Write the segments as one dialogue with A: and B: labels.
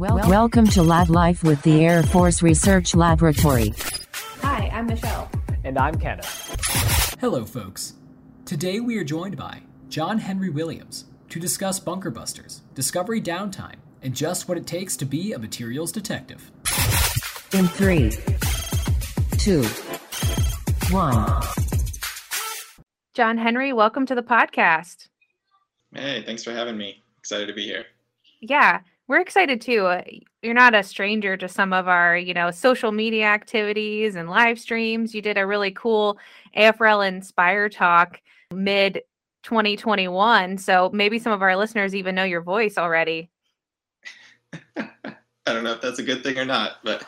A: Well, welcome to Lab Life with the Air Force Research Laboratory.
B: Hi, I'm Michelle.
C: And I'm Kenneth.
D: Hello, folks. Today we are joined by John Henry Williams to discuss bunker busters, discovery downtime, and just what it takes to be a materials detective.
A: In three, two, one.
B: John Henry, welcome to the podcast.
E: Hey, thanks for having me. Excited to be here.
B: Yeah, we're excited too. Uh, You're not a stranger to some of our, you know, social media activities and live streams. You did a really cool AFRL Inspire talk mid 2021. So maybe some of our listeners even know your voice already.
E: I don't know if that's a good thing or not, but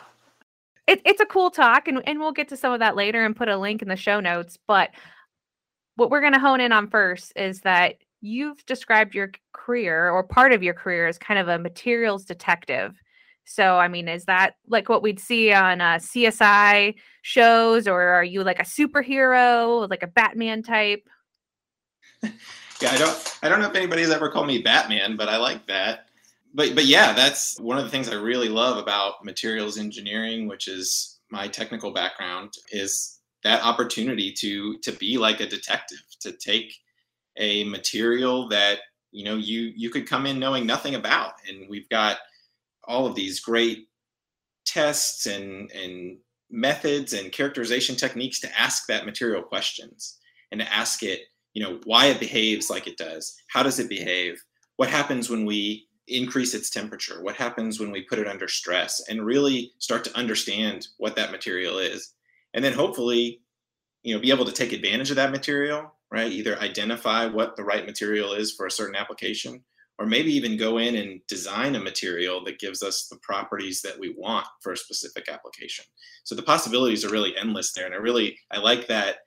B: It, it's a cool talk, and, and we'll get to some of that later and put a link in the show notes. But what we're going to hone in on first is that you've described your career or part of your career as kind of a materials detective. So, I mean, is that like what we'd see on uh, CSI shows, or are you like a superhero, like a Batman type?
E: yeah, I don't I don't know if anybody's ever called me Batman, but I like that. But but yeah, that's one of the things I really love about materials engineering, which is my technical background, is that opportunity to to be like a detective, to take a material that you know you you could come in knowing nothing about, and we've got all of these great tests and and methods and characterization techniques to ask that material questions and to ask it you know why it behaves like it does. How does it behave? What happens when we increase its temperature? What happens when we put it under stress? And really start to understand what that material is. And then hopefully you know be able to take advantage of that material right? Either identify what the right material is for a certain application or maybe even go in and design a material that gives us the properties that we want for a specific application. So the possibilities are really endless there and i really i like that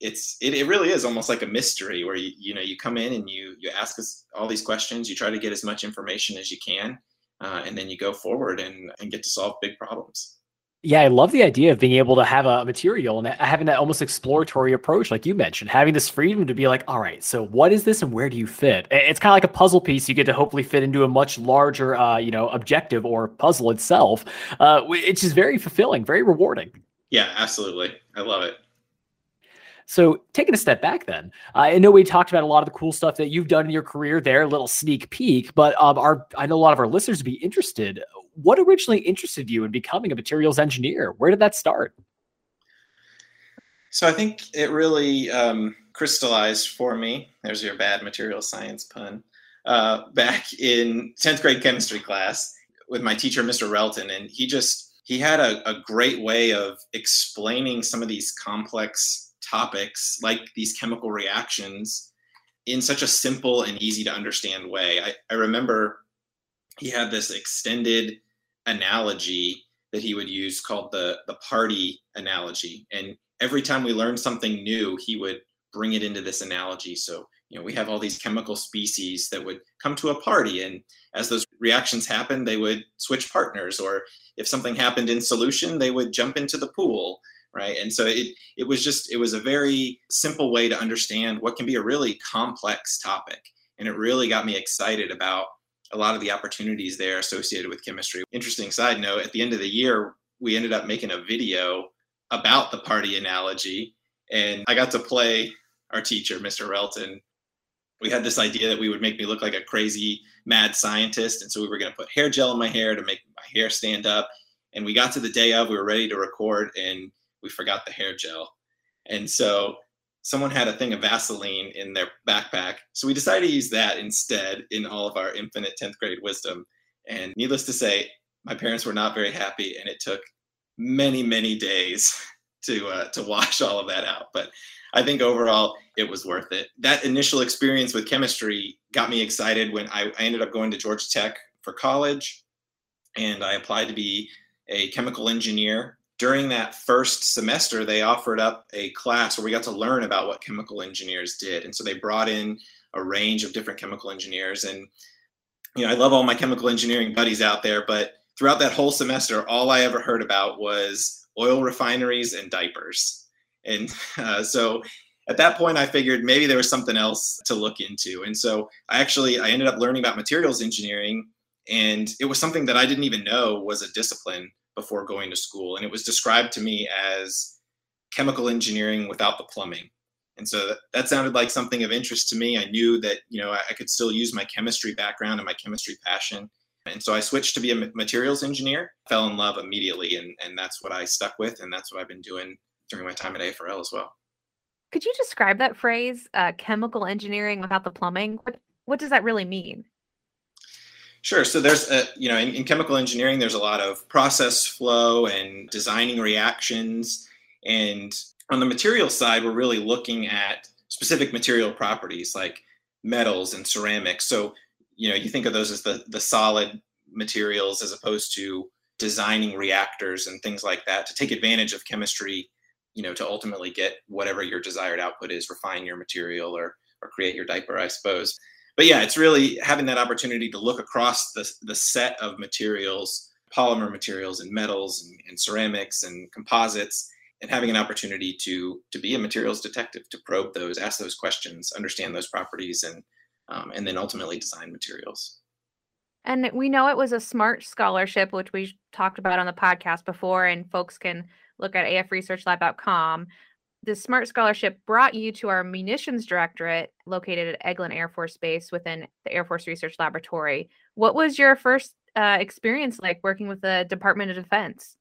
E: it's it, it really is almost like a mystery where you you know you come in and you you ask us all these questions you try to get as much information as you can uh, and then you go forward and and get to solve big problems
C: Yeah, I love the idea of being able to have a material and having that almost exploratory approach, like you mentioned, having this freedom to be like, all right, so what is this and where do you fit? It's kind of like a puzzle piece you get to hopefully fit into a much larger, uh, you know, objective or puzzle itself, uh, which is very fulfilling, very rewarding.
E: yeah absolutely i love it
C: So, taking a step back, then I know we talked about a lot of the cool stuff that you've done in your career there, a little sneak peek. But um, our I know a lot of our listeners would be interested. What originally interested you in becoming a materials engineer? Where did that start?
E: So I think it really um, crystallized for me. There's your bad material science pun. Uh, back in 10th grade chemistry class with my teacher, Mr. Relton, and he just he had a, a great way of explaining some of these complex topics, like these chemical reactions, in such a simple and easy to understand way. I, I remember he had this extended analogy that he would use called the the party analogy. And every time we learned something new he would bring it into this analogy. So you know we have all these chemical species that would come to a party and as those reactions happened they would switch partners or if something happened in solution they would jump into the pool right? And so it it was just it was a very simple way to understand what can be a really complex topic. And it really got me excited about a lot of the opportunities there associated with chemistry. Interesting side note at the end of the year, we ended up making a video about the party analogy, and I got to play our teacher, Mr. Relton. We had this idea that we would make me look like a crazy mad scientist, and so we were going to put hair gel in my hair to make my hair stand up. And we got to the day of, we were ready to record, and we forgot the hair gel. And so someone had a thing of Vaseline in their backpack. So we decided to use that instead in all of our infinite 10th grade wisdom. And needless to say, my parents were not very happy, and it took many, many days to uh, to wash all of that out. But I think overall it was worth it. That initial experience with chemistry got me excited when I, I ended up going to Georgia Tech for college, and I applied to be a chemical engineer during that first semester, they offered up a class where we got to learn about what chemical engineers did. And so they brought in a range of different chemical engineers. And, you know, I love all my chemical engineering buddies out there, but throughout that whole semester, all I ever heard about was oil refineries and diapers. And uh, so at that point, I figured maybe there was something else to look into. And so I actually, I ended up learning about materials engineering And it was something that I didn't even know was a discipline before going to school. And it was described to me as chemical engineering without the plumbing. And so that, that sounded like something of interest to me. I knew that, you know, I, I could still use my chemistry background and my chemistry passion. And so I switched to be a materials engineer, fell in love immediately. And, and that's what I stuck with. And that's what I've been doing during my time at AFRL as well.
B: Could you describe that phrase, uh, chemical engineering without the plumbing? What, what does that really mean?
E: Sure. So there's, a, you know, in, in, chemical engineering, there's a lot of process flow and designing reactions. And on the material side, we're really looking at specific material properties like metals and ceramics. So, you know, you think of those as the, the solid materials as opposed to designing reactors and things like that to take advantage of chemistry, you know, to ultimately get whatever your desired output is, refine your material or, or create your diaper, I suppose but yeah, it's really having that opportunity to look across the, the set of materials, polymer materials and metals and, and ceramics and composites, and having an opportunity to to be a materials detective, to probe those, ask those questions, understand those properties, and um, and then ultimately design materials.
B: And we know it was a SMART scholarship, which we talked about on the podcast before, and folks can look at afresearchlab.com the SMART Scholarship brought you to our munitions directorate located at Eglin Air Force Base within the Air Force Research Laboratory. What was your first uh, experience like working with the Department of Defense?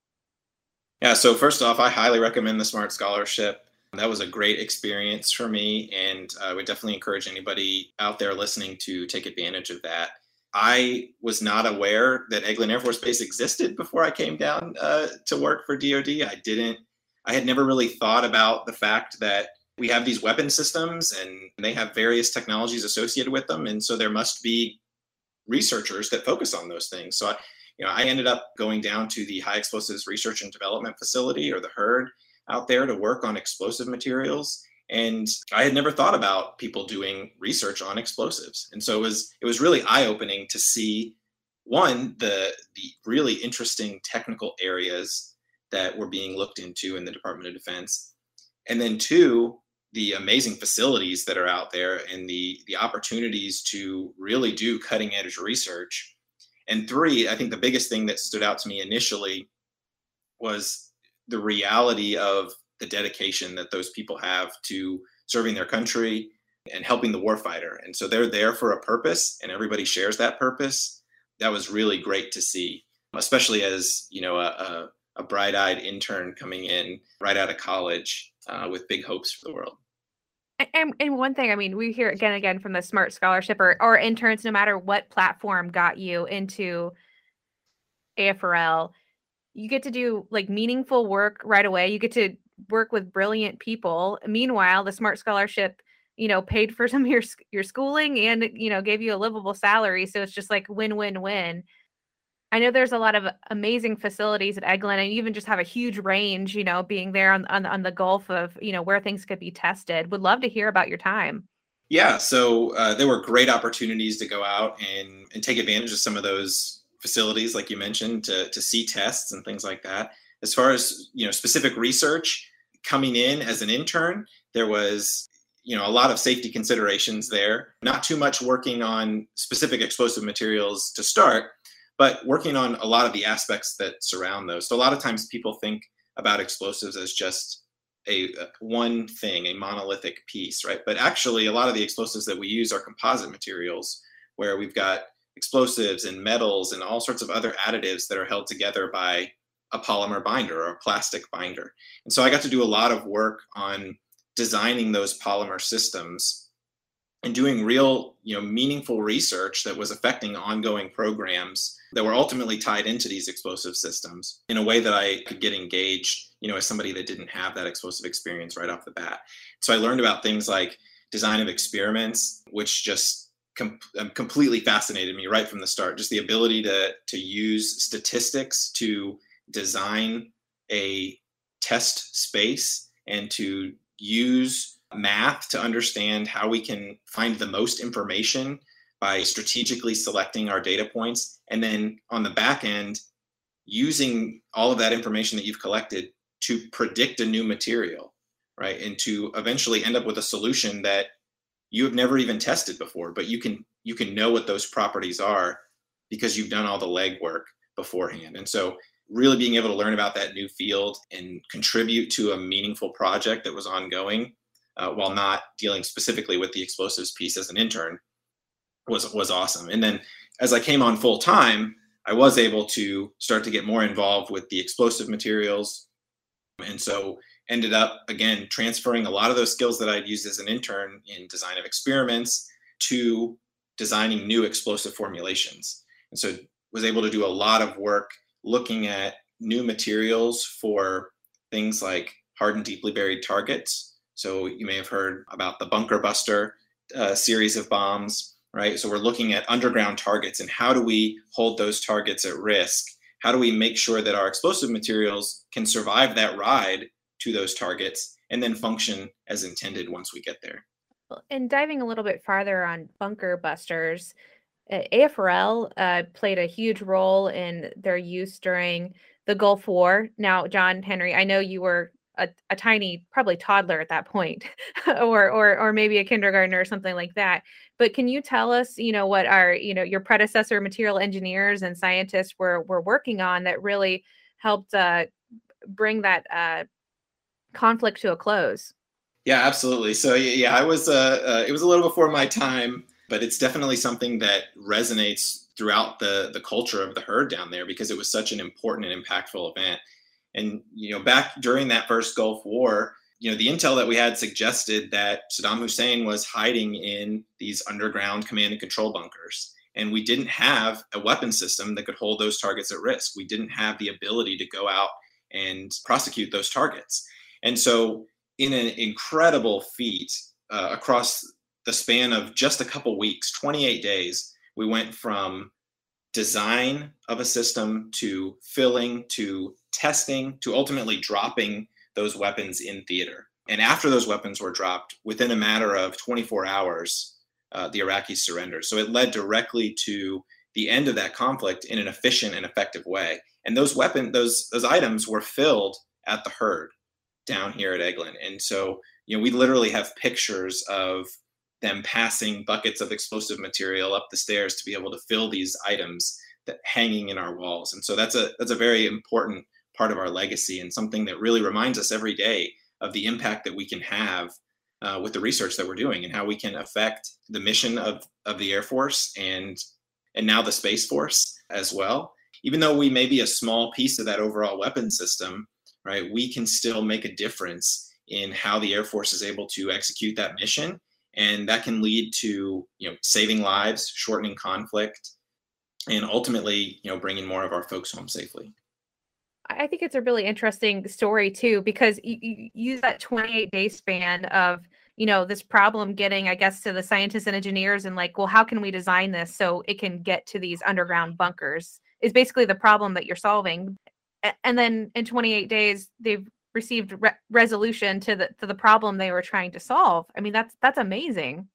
E: Yeah, so first off, I highly recommend the SMART Scholarship. That was a great experience for me, and I would definitely encourage anybody out there listening to take advantage of that. I was not aware that Eglin Air Force Base existed before I came down uh, to work for DoD. I didn't I had never really thought about the fact that we have these weapon systems and they have various technologies associated with them. And so there must be researchers that focus on those things. So I, you know, I ended up going down to the High Explosives Research and Development Facility or the HERD out there to work on explosive materials. And I had never thought about people doing research on explosives. And so it was it was really eye-opening to see one, the the really interesting technical areas that were being looked into in the Department of Defense. And then two, the amazing facilities that are out there and the the opportunities to really do cutting edge research. And three, I think the biggest thing that stood out to me initially was the reality of the dedication that those people have to serving their country and helping the warfighter. And so they're there for a purpose and everybody shares that purpose. That was really great to see, especially as, you know, a, a a bright-eyed intern coming in right out of college uh, with big hopes for the world.
B: And, and one thing, I mean, we hear again again from the Smart Scholarship or, or interns, no matter what platform got you into AFRL, you get to do like meaningful work right away. You get to work with brilliant people. Meanwhile, the Smart Scholarship, you know, paid for some of your your schooling and you know gave you a livable salary. So it's just like win win win. I know there's a lot of amazing facilities at Eglin, and you even just have a huge range, you know, being there on, on, on the Gulf of, you know, where things could be tested. Would love to hear about your time.
E: Yeah, so uh, there were great opportunities to go out and, and take advantage of some of those facilities, like you mentioned, to, to see tests and things like that. As far as, you know, specific research coming in as an intern, there was you know a lot of safety considerations there not too much working on specific explosive materials to start but working on a lot of the aspects that surround those. So a lot of times people think about explosives as just a, a one thing, a monolithic piece, right? But actually, a lot of the explosives that we use are composite materials, where we've got explosives and metals and all sorts of other additives that are held together by a polymer binder or a plastic binder. And so I got to do a lot of work on designing those polymer systems and doing real, you know, meaningful research that was affecting ongoing programs that were ultimately tied into these explosive systems in a way that I could get engaged, you know, as somebody that didn't have that explosive experience right off the bat. So I learned about things like design of experiments, which just com- um, completely fascinated me right from the start. Just the ability to to use statistics to design a test space and to use math to understand how we can find the most information by strategically selecting our data points and then on the back end using all of that information that you've collected to predict a new material right and to eventually end up with a solution that you have never even tested before but you can you can know what those properties are because you've done all the legwork beforehand. And so, really being able to learn about that new field and contribute to a meaningful project that was ongoing uh, while not dealing specifically with the explosives piece as an intern was was awesome. And then as I came on full time, I was able to start to get more involved with the explosive materials. And so ended up again transferring a lot of those skills that I'd used as an intern in design of experiments to designing new explosive formulations. And so was able to do a lot of work looking at new materials for things like hard and deeply buried targets. So you may have heard about the bunker buster uh, series of bombs, right? So we're looking at underground targets and how do we hold those targets at risk? How do we make sure that our explosive materials can survive that ride to those targets and then function as intended once we get there?
B: And diving a little bit farther on bunker busters, AFRL uh, played a huge role in their use during the Gulf War. Now, John Henry, I know you were a, a tiny, probably toddler at that point, or or or maybe a kindergartner or something like that. But can you tell us, you know, what our, you know, your predecessor material engineers and scientists were were working on that really helped uh, bring that uh, conflict to a close?
E: Yeah, absolutely. So yeah, I was. Uh, uh, it was a little before my time but it's definitely something that resonates throughout the the culture of the herd down there because it was such an important and impactful event. And you know, back during that first Gulf War, you know, the intel that we had suggested that Saddam Hussein was hiding in these underground command and control bunkers. And we didn't have a weapon system that could hold those targets at risk. We didn't have the ability to go out and prosecute those targets. And so, in an incredible feat uh, across the span of just a couple weeks, 28 days, we went from design of a system to filling to testing to ultimately dropping those weapons in theater. And after those weapons were dropped, within a matter of 24 hours, uh, the Iraqis surrendered. So it led directly to the end of that conflict in an efficient and effective way. And those weapon, those those items were filled at the herd down here at Eglin. And so, you know, we literally have pictures of them passing buckets of explosive material up the stairs to be able to fill these items that hanging in our walls. And so that's a that's a very important part of our legacy and something that really reminds us every day of the impact that we can have uh, with the research that we're doing and how we can affect the mission of of the Air Force and and now the Space Force as well. Even though we may be a small piece of that overall weapon system, right? We can still make a difference in how the Air Force is able to execute that mission and that can lead to you know saving lives shortening conflict and ultimately you know bringing more of our folks home safely
B: i think it's a really interesting story too because you, you use that 28 day span of you know this problem getting i guess to the scientists and engineers and like well how can we design this so it can get to these underground bunkers is basically the problem that you're solving and then in 28 days they've received re- resolution to the to the problem they were trying to solve. I mean, that's that's amazing.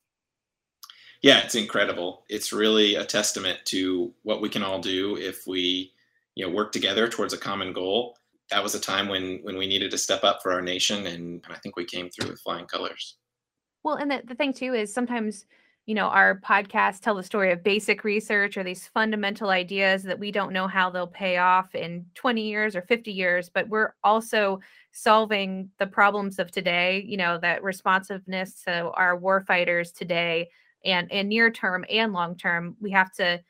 E: Yeah, it's incredible. It's really a testament to what we can all do if we, you know, work together towards a common goal. That was a time when when we needed to step up for our nation, and I think we came through with flying colors.
B: Well, and the, the thing too is sometimes you know our podcasts tell the story of basic research or these fundamental ideas that we don't know how they'll pay off in 20 years or 50 years but we're also solving the problems of today you know that responsiveness to our war fighters today and and near term and long term we have to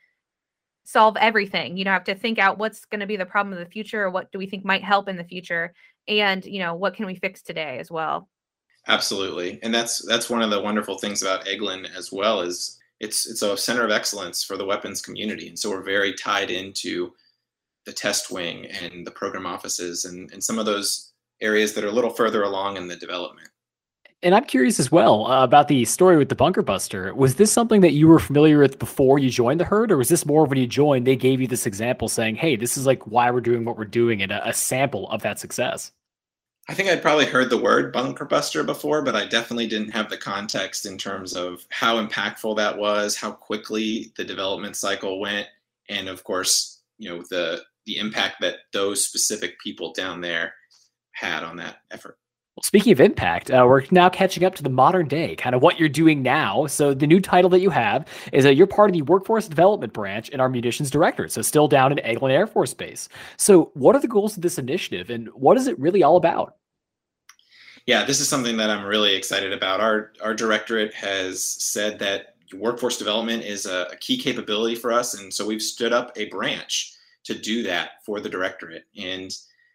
B: solve everything you know have to think out what's going to be the problem of the future or what do we think might help in the future and you know what can we fix today as well
E: absolutely and that's that's one of the wonderful things about eglin as well is it's it's a center of excellence for the weapons community and so we're very tied into the test wing and the program offices and, and some of those areas that are a little further along in the development.
C: And I'm curious as well uh, about the story with the bunker buster. Was this something that you were familiar with before you joined the herd, or was this more when you joined, they gave you this example saying, hey, this is like why we're doing what we're doing and a, a sample of that success?
E: I think I'd probably heard the word bunker buster before, but I definitely didn't have the context in terms of how impactful that was, how quickly the development cycle went, and of course, you know, the the impact that those specific people down there had on that effort.
C: Speaking of impact, uh, we're now catching up to the modern day, kind of what you're doing now. So the new title that you have is that you're part of the workforce development branch in our munitions directorate. So still down in Eglin Air Force Base. So what are the goals of this initiative, and what is it really all about?
E: Yeah, this is something that I'm really excited about. Our our directorate has said that workforce development is a, a key capability for us, and so we've stood up a branch to do that for the directorate. And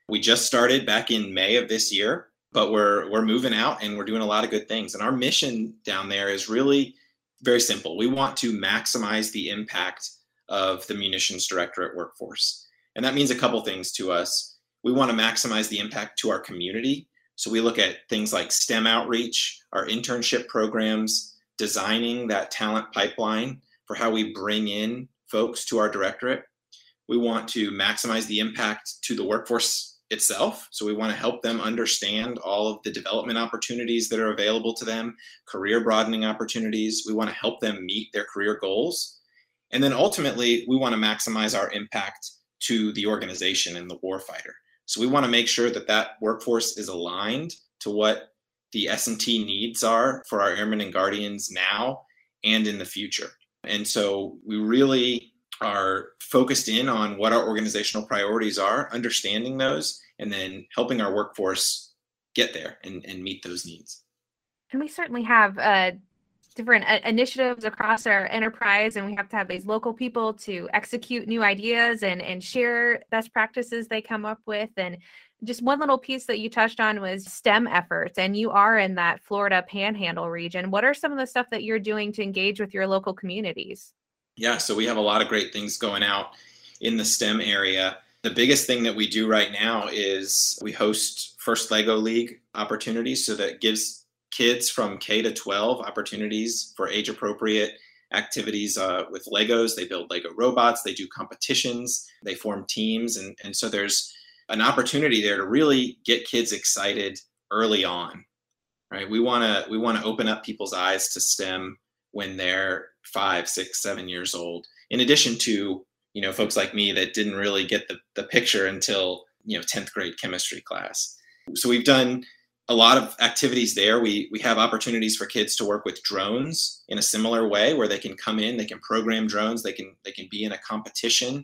E: we just started back in May of this year but we're we're moving out and we're doing a lot of good things. And our mission down there is really very simple. We want to maximize the impact of the munitions directorate workforce. And that means a couple things to us. We want to maximize the impact to our community. So we look at things like STEM outreach, our internship programs, designing that talent pipeline for how we bring in folks to our directorate. We want to maximize the impact to the workforce itself. So we want to help them understand all of the development opportunities that are available to them, career broadening opportunities. We want to help them meet their career goals. And then ultimately, we want to maximize our impact to the organization and the warfighter. So we want to make sure that that workforce is aligned to what the S&T needs are for our airmen and guardians now and in the future. And so we really are focused in on what our organizational priorities are, understanding those, and then helping our workforce get there and, and meet those needs.
B: And we certainly have uh, different uh, initiatives across our enterprise, and we have to have these local people to execute new ideas and, and share best practices they come up with. And just one little piece that you touched on was STEM efforts, and you are in that Florida panhandle region. What are some of the stuff that you're doing to engage with your local communities?
E: Yeah, so we have a lot of great things going out in the STEM area. The biggest thing that we do right now is we host First Lego League opportunities. So that gives kids from K to 12 opportunities for age appropriate activities uh, with Legos. They build Lego robots, they do competitions, they form teams. And, and so there's an opportunity there to really get kids excited early on. Right. We want to we want to open up people's eyes to STEM when they're five, six, seven years old. In addition to you know folks like me that didn't really get the, the picture until you know 10th grade chemistry class. So we've done a lot of activities there. We we have opportunities for kids to work with drones in a similar way where they can come in they can program drones they can they can be in a competition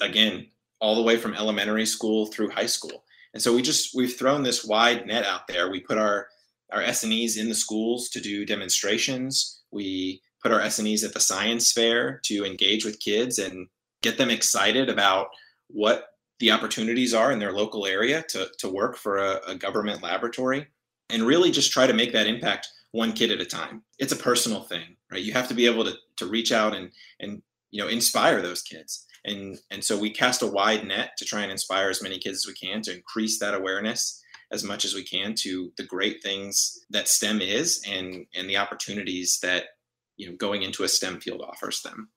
E: again all the way from elementary school through high school. And so we just we've thrown this wide net out there. We put our our S&Es in the schools to do demonstrations we put our S&Es at the science fair to engage with kids and get them excited about what the opportunities are in their local area to, to work for a, a government laboratory and really just try to make that impact one kid at a time. It's a personal thing, right? You have to be able to, to reach out and, and, you know, inspire those kids. And, and so we cast a wide net to try and inspire as many kids as we can to increase that awareness as much as we can to the great things that STEM is and, and the opportunities that you know going into a STEM field offers them.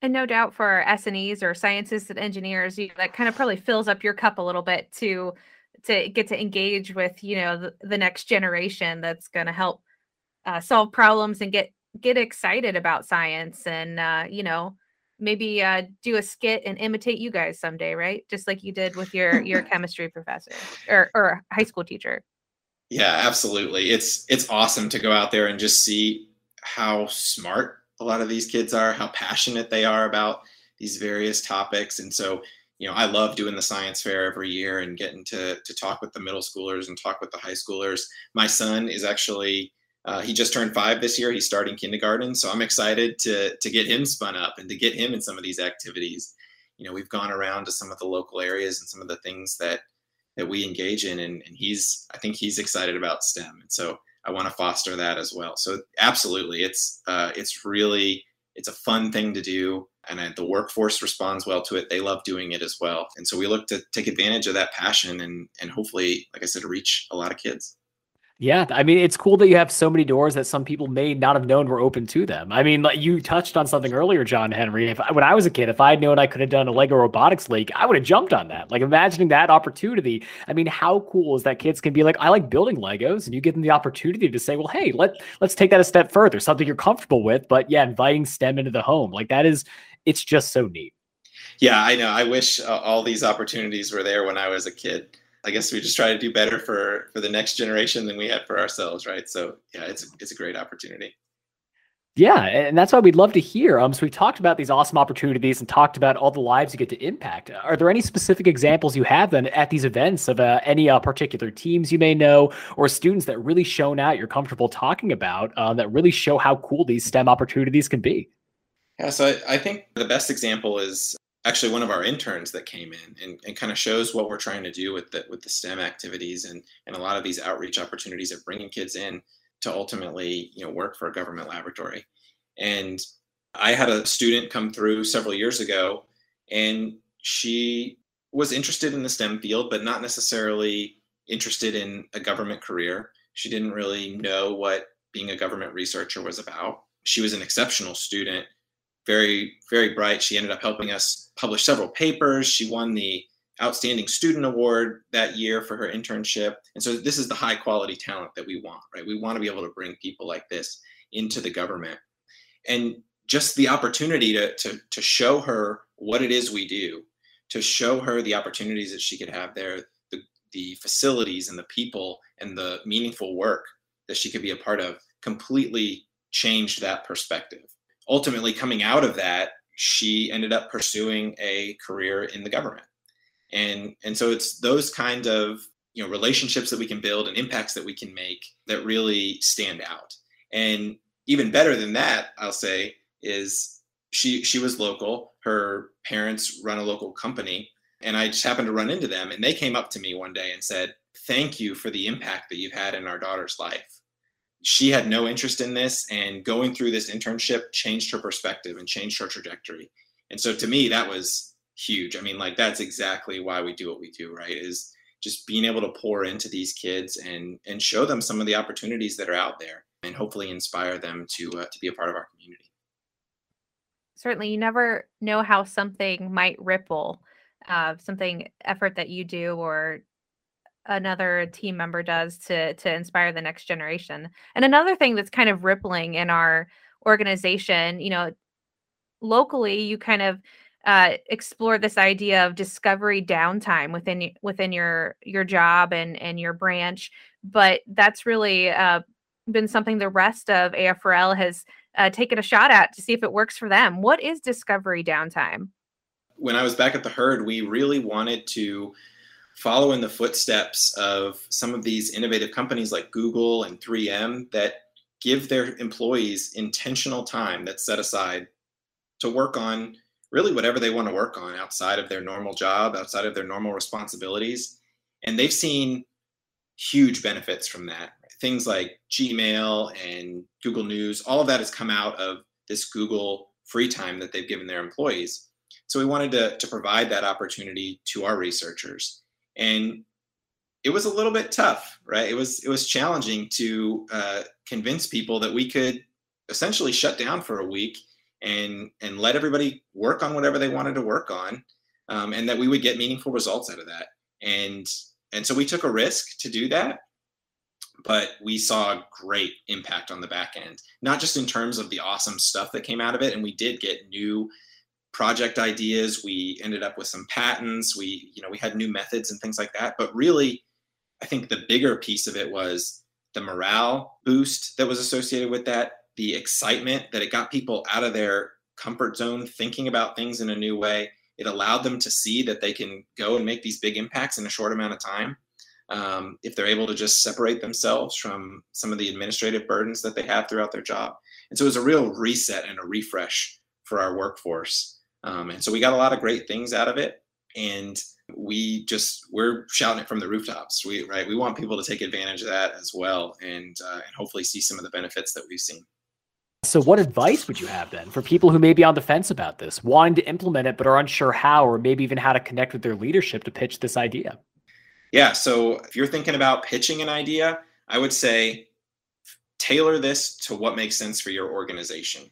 B: And no doubt for S&Es or scientists and engineers, you, that kind of probably fills up your cup a little bit to to get to engage with you know the, the next generation that's going to help uh, solve problems and get get excited about science and uh, you know maybe uh, do a skit and imitate you guys someday, right? Just like you did with your your chemistry professor or or high school teacher.
E: Yeah, absolutely. It's it's awesome to go out there and just see how smart a lot of these kids are, how passionate they are about these various topics. And so, you know, I love doing the science fair every year and getting to to talk with the middle schoolers and talk with the high schoolers. My son is actually uh, he just turned five this year. He's starting kindergarten, so I'm excited to to get him spun up and to get him in some of these activities. You know, we've gone around to some of the local areas and some of the things that that we engage in, and, and he's I think he's excited about STEM, and so I want to foster that as well. So absolutely, it's uh, it's really it's a fun thing to do, and the workforce responds well to it. They love doing it as well, and so we look to take advantage of that passion and and hopefully, like I said, reach a lot of kids.
C: Yeah, I mean, it's cool that you have so many doors that some people may not have known were open to them. I mean, like you touched on something earlier, John Henry. If when I was a kid, if I had known I could have done a Lego robotics league, I would have jumped on that. Like imagining that opportunity. I mean, how cool is that kids can be like, I like building Legos, and you give them the opportunity to say, well, hey, let let's take that a step further, something you're comfortable with, but yeah, inviting STEM into the home, like that is, it's just so neat.
E: Yeah, I know. I wish uh, all these opportunities were there when I was a kid. I guess we just try to do better for for the next generation than we had for ourselves, right? So yeah, it's it's a great opportunity.
C: Yeah, and that's why we'd love to hear. Um, so we talked about these awesome opportunities and talked about all the lives you get to impact. Are there any specific examples you have then at these events of uh, any uh, particular teams you may know or students that really shown out you're comfortable talking about uh, that really show how cool these STEM opportunities can be?
E: Yeah, so I, I think the best example is actually one of our interns that came in and, and kind of shows what we're trying to do with the with the STEM activities and and a lot of these outreach opportunities of bringing kids in to ultimately you know work for a government laboratory. And I had a student come through several years ago, and she was interested in the STEM field, but not necessarily interested in a government career. She didn't really know what being a government researcher was about. She was an exceptional student, very, very bright. She ended up helping us publish several papers. She won the Outstanding Student Award that year for her internship. And so this is the high quality talent that we want, right? We want to be able to bring people like this into the government. And just the opportunity to, to, to show her what it is we do, to show her the opportunities that she could have there, the, the facilities and the people and the meaningful work that she could be a part of completely changed that perspective ultimately coming out of that she ended up pursuing a career in the government. And and so it's those kind of you know relationships that we can build and impacts that we can make that really stand out. And even better than that i'll say is she she was local. Her parents run a local company and i just happened to run into them and they came up to me one day and said thank you for the impact that you've had in our daughter's life she had no interest in this and going through this internship changed her perspective and changed her trajectory. And so to me that was huge. I mean like that's exactly why we do what we do right is just being able to pour into these kids and and show them some of the opportunities that are out there and hopefully inspire them to uh, to be a part of our community.
B: Certainly you never know how something might ripple uh, something effort that you do or another team member does to to inspire the next generation. And another thing that's kind of rippling in our organization, you know, locally you kind of uh, explore this idea of discovery downtime within within your your job and and your branch, but that's really uh, been something the rest of AFRL has uh, taken a shot at to see if it works for them. What is discovery downtime?
E: When I was back at the herd, we really wanted to follow in the footsteps of some of these innovative companies like Google and 3M that give their employees intentional time that's set aside to work on really whatever they want to work on outside of their normal job, outside of their normal responsibilities. And they've seen huge benefits from that. Things like Gmail and Google News, all of that has come out of this Google free time that they've given their employees. So we wanted to, to provide that opportunity to our researchers and it was a little bit tough right? It was it was challenging to uh, convince people that we could essentially shut down for a week and and let everybody work on whatever they wanted to work on um, and that we would get meaningful results out of that. And and so we took a risk to do that but we saw a great impact on the back end not just in terms of the awesome stuff that came out of it and we did get new project ideas we ended up with some patents we you know we had new methods and things like that. But really i think the bigger piece of it was the morale boost that was associated with that the excitement that it got people out of their comfort zone thinking about things in a new way. It allowed them to see that they can go and make these big impacts in a short amount of time. Um, if they're able to just separate themselves from some of the administrative burdens that they have throughout their job. And so it was a real reset and a refresh for our workforce um, and so we got a lot of great things out of it. And we just we're shouting it from the rooftops. We right we want people to take advantage of that as well, and uh, and hopefully see some of the benefits that we've seen.
C: So, what advice would you have then for people who may be on the fence about this, wanting to implement it but are unsure how, or maybe even how to connect with their leadership to pitch this idea?
E: Yeah. So, if you're thinking about pitching an idea, I would say tailor this to what makes sense for your organization.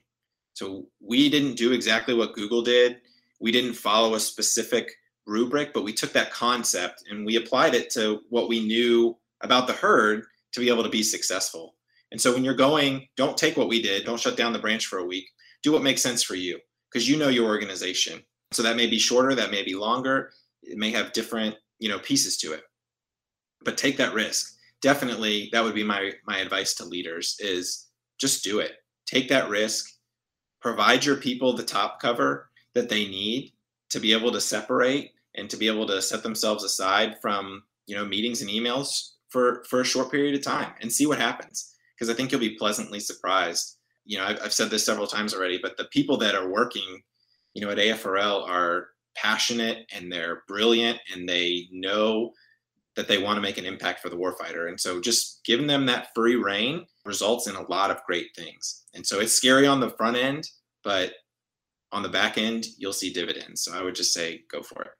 E: So we didn't do exactly what Google did. We didn't follow a specific rubric, but we took that concept and we applied it to what we knew about the herd to be able to be successful. And so when you're going, don't take what we did, don't shut down the branch for a week. Do what makes sense for you because you know your organization. So that may be shorter, that may be longer. It may have different, you know, pieces to it. but take that risk. Definitely, that would be my my advice to leaders: is just do it. Take that risk. Provide your people the top cover that they need to be able to separate and to be able to set themselves aside from you know meetings and emails for for a short period of time and see what happens. Because i think you'll be pleasantly surprised. You know I've, I've, said this several times already but the people that are working you know at afrl are passionate and they're brilliant and they know that they want to make an impact for the warfighter and so just giving them that free rein results in a lot of great things and so it's scary on the front end but on the back end you'll see dividends so i would just say go for it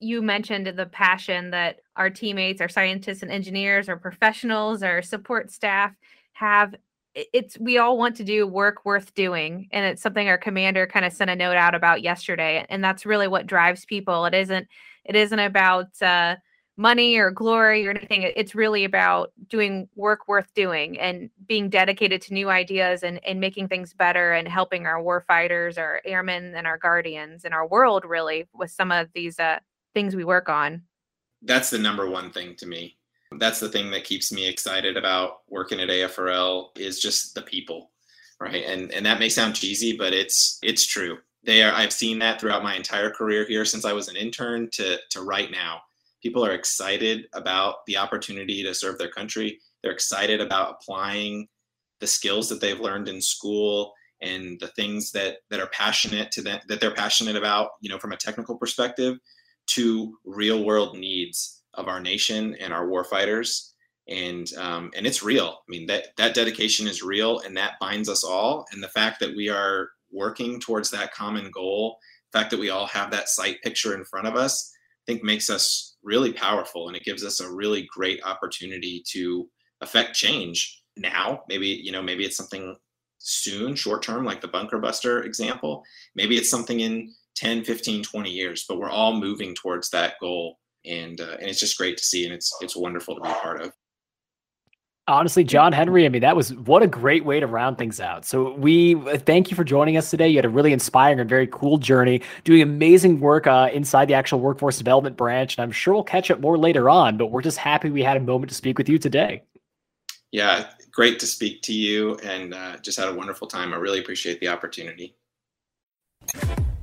B: you mentioned the passion that our teammates, our scientists and engineers, our professionals, our support staff have. It's we all want to do work worth doing, and it's something our commander kind of sent a note out about yesterday, and that's really what drives people. It isn't it isn't about uh, money or glory or anything. It's really about doing work worth doing and being dedicated to new ideas and, and making things better and helping our war fighters, our airmen, and our guardians and our world really with some of these uh, things we work on.
E: That's the number one thing to me. That's the thing that keeps me excited about working at AFRL is just the people, right? And and that may sound cheesy, but it's it's true. They are. I've seen that throughout my entire career here, since I was an intern to to right now. People are excited about the opportunity to serve their country. They're excited about applying the skills that they've learned in school and the things that that are passionate to them that they're passionate about. You know, from a technical perspective to real world needs of our nation and our warfighters. And um, and it's real. I mean that that dedication is real, and that binds us all. And the fact that we are working towards that common goal, the fact that we all have that sight picture in front of us, I think makes us really powerful, and it gives us a really great opportunity to affect change now. Maybe you know maybe it's something soon, short term, like the bunker buster example. Maybe it's something in 10 15 20 years but we're all moving towards that goal and uh, and it's just great to see and it's it's wonderful to be a part of
C: honestly john henry i mean that was what a great way to round things out. So we uh, thank you for joining us today. You had a really inspiring and very cool journey doing amazing work uh, inside the actual workforce development branch and i'm sure we'll catch up more later on but we're just happy we had a moment to speak with you today.
E: Yeah great to speak to you and uh, just had a wonderful time. I really appreciate the opportunity.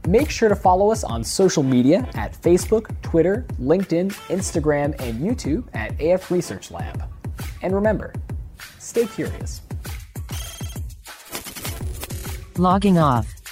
D: Make sure to follow us on social media at Facebook, Twitter, LinkedIn, Instagram, and YouTube at AF Research Lab. And remember, stay curious.
A: Logging off.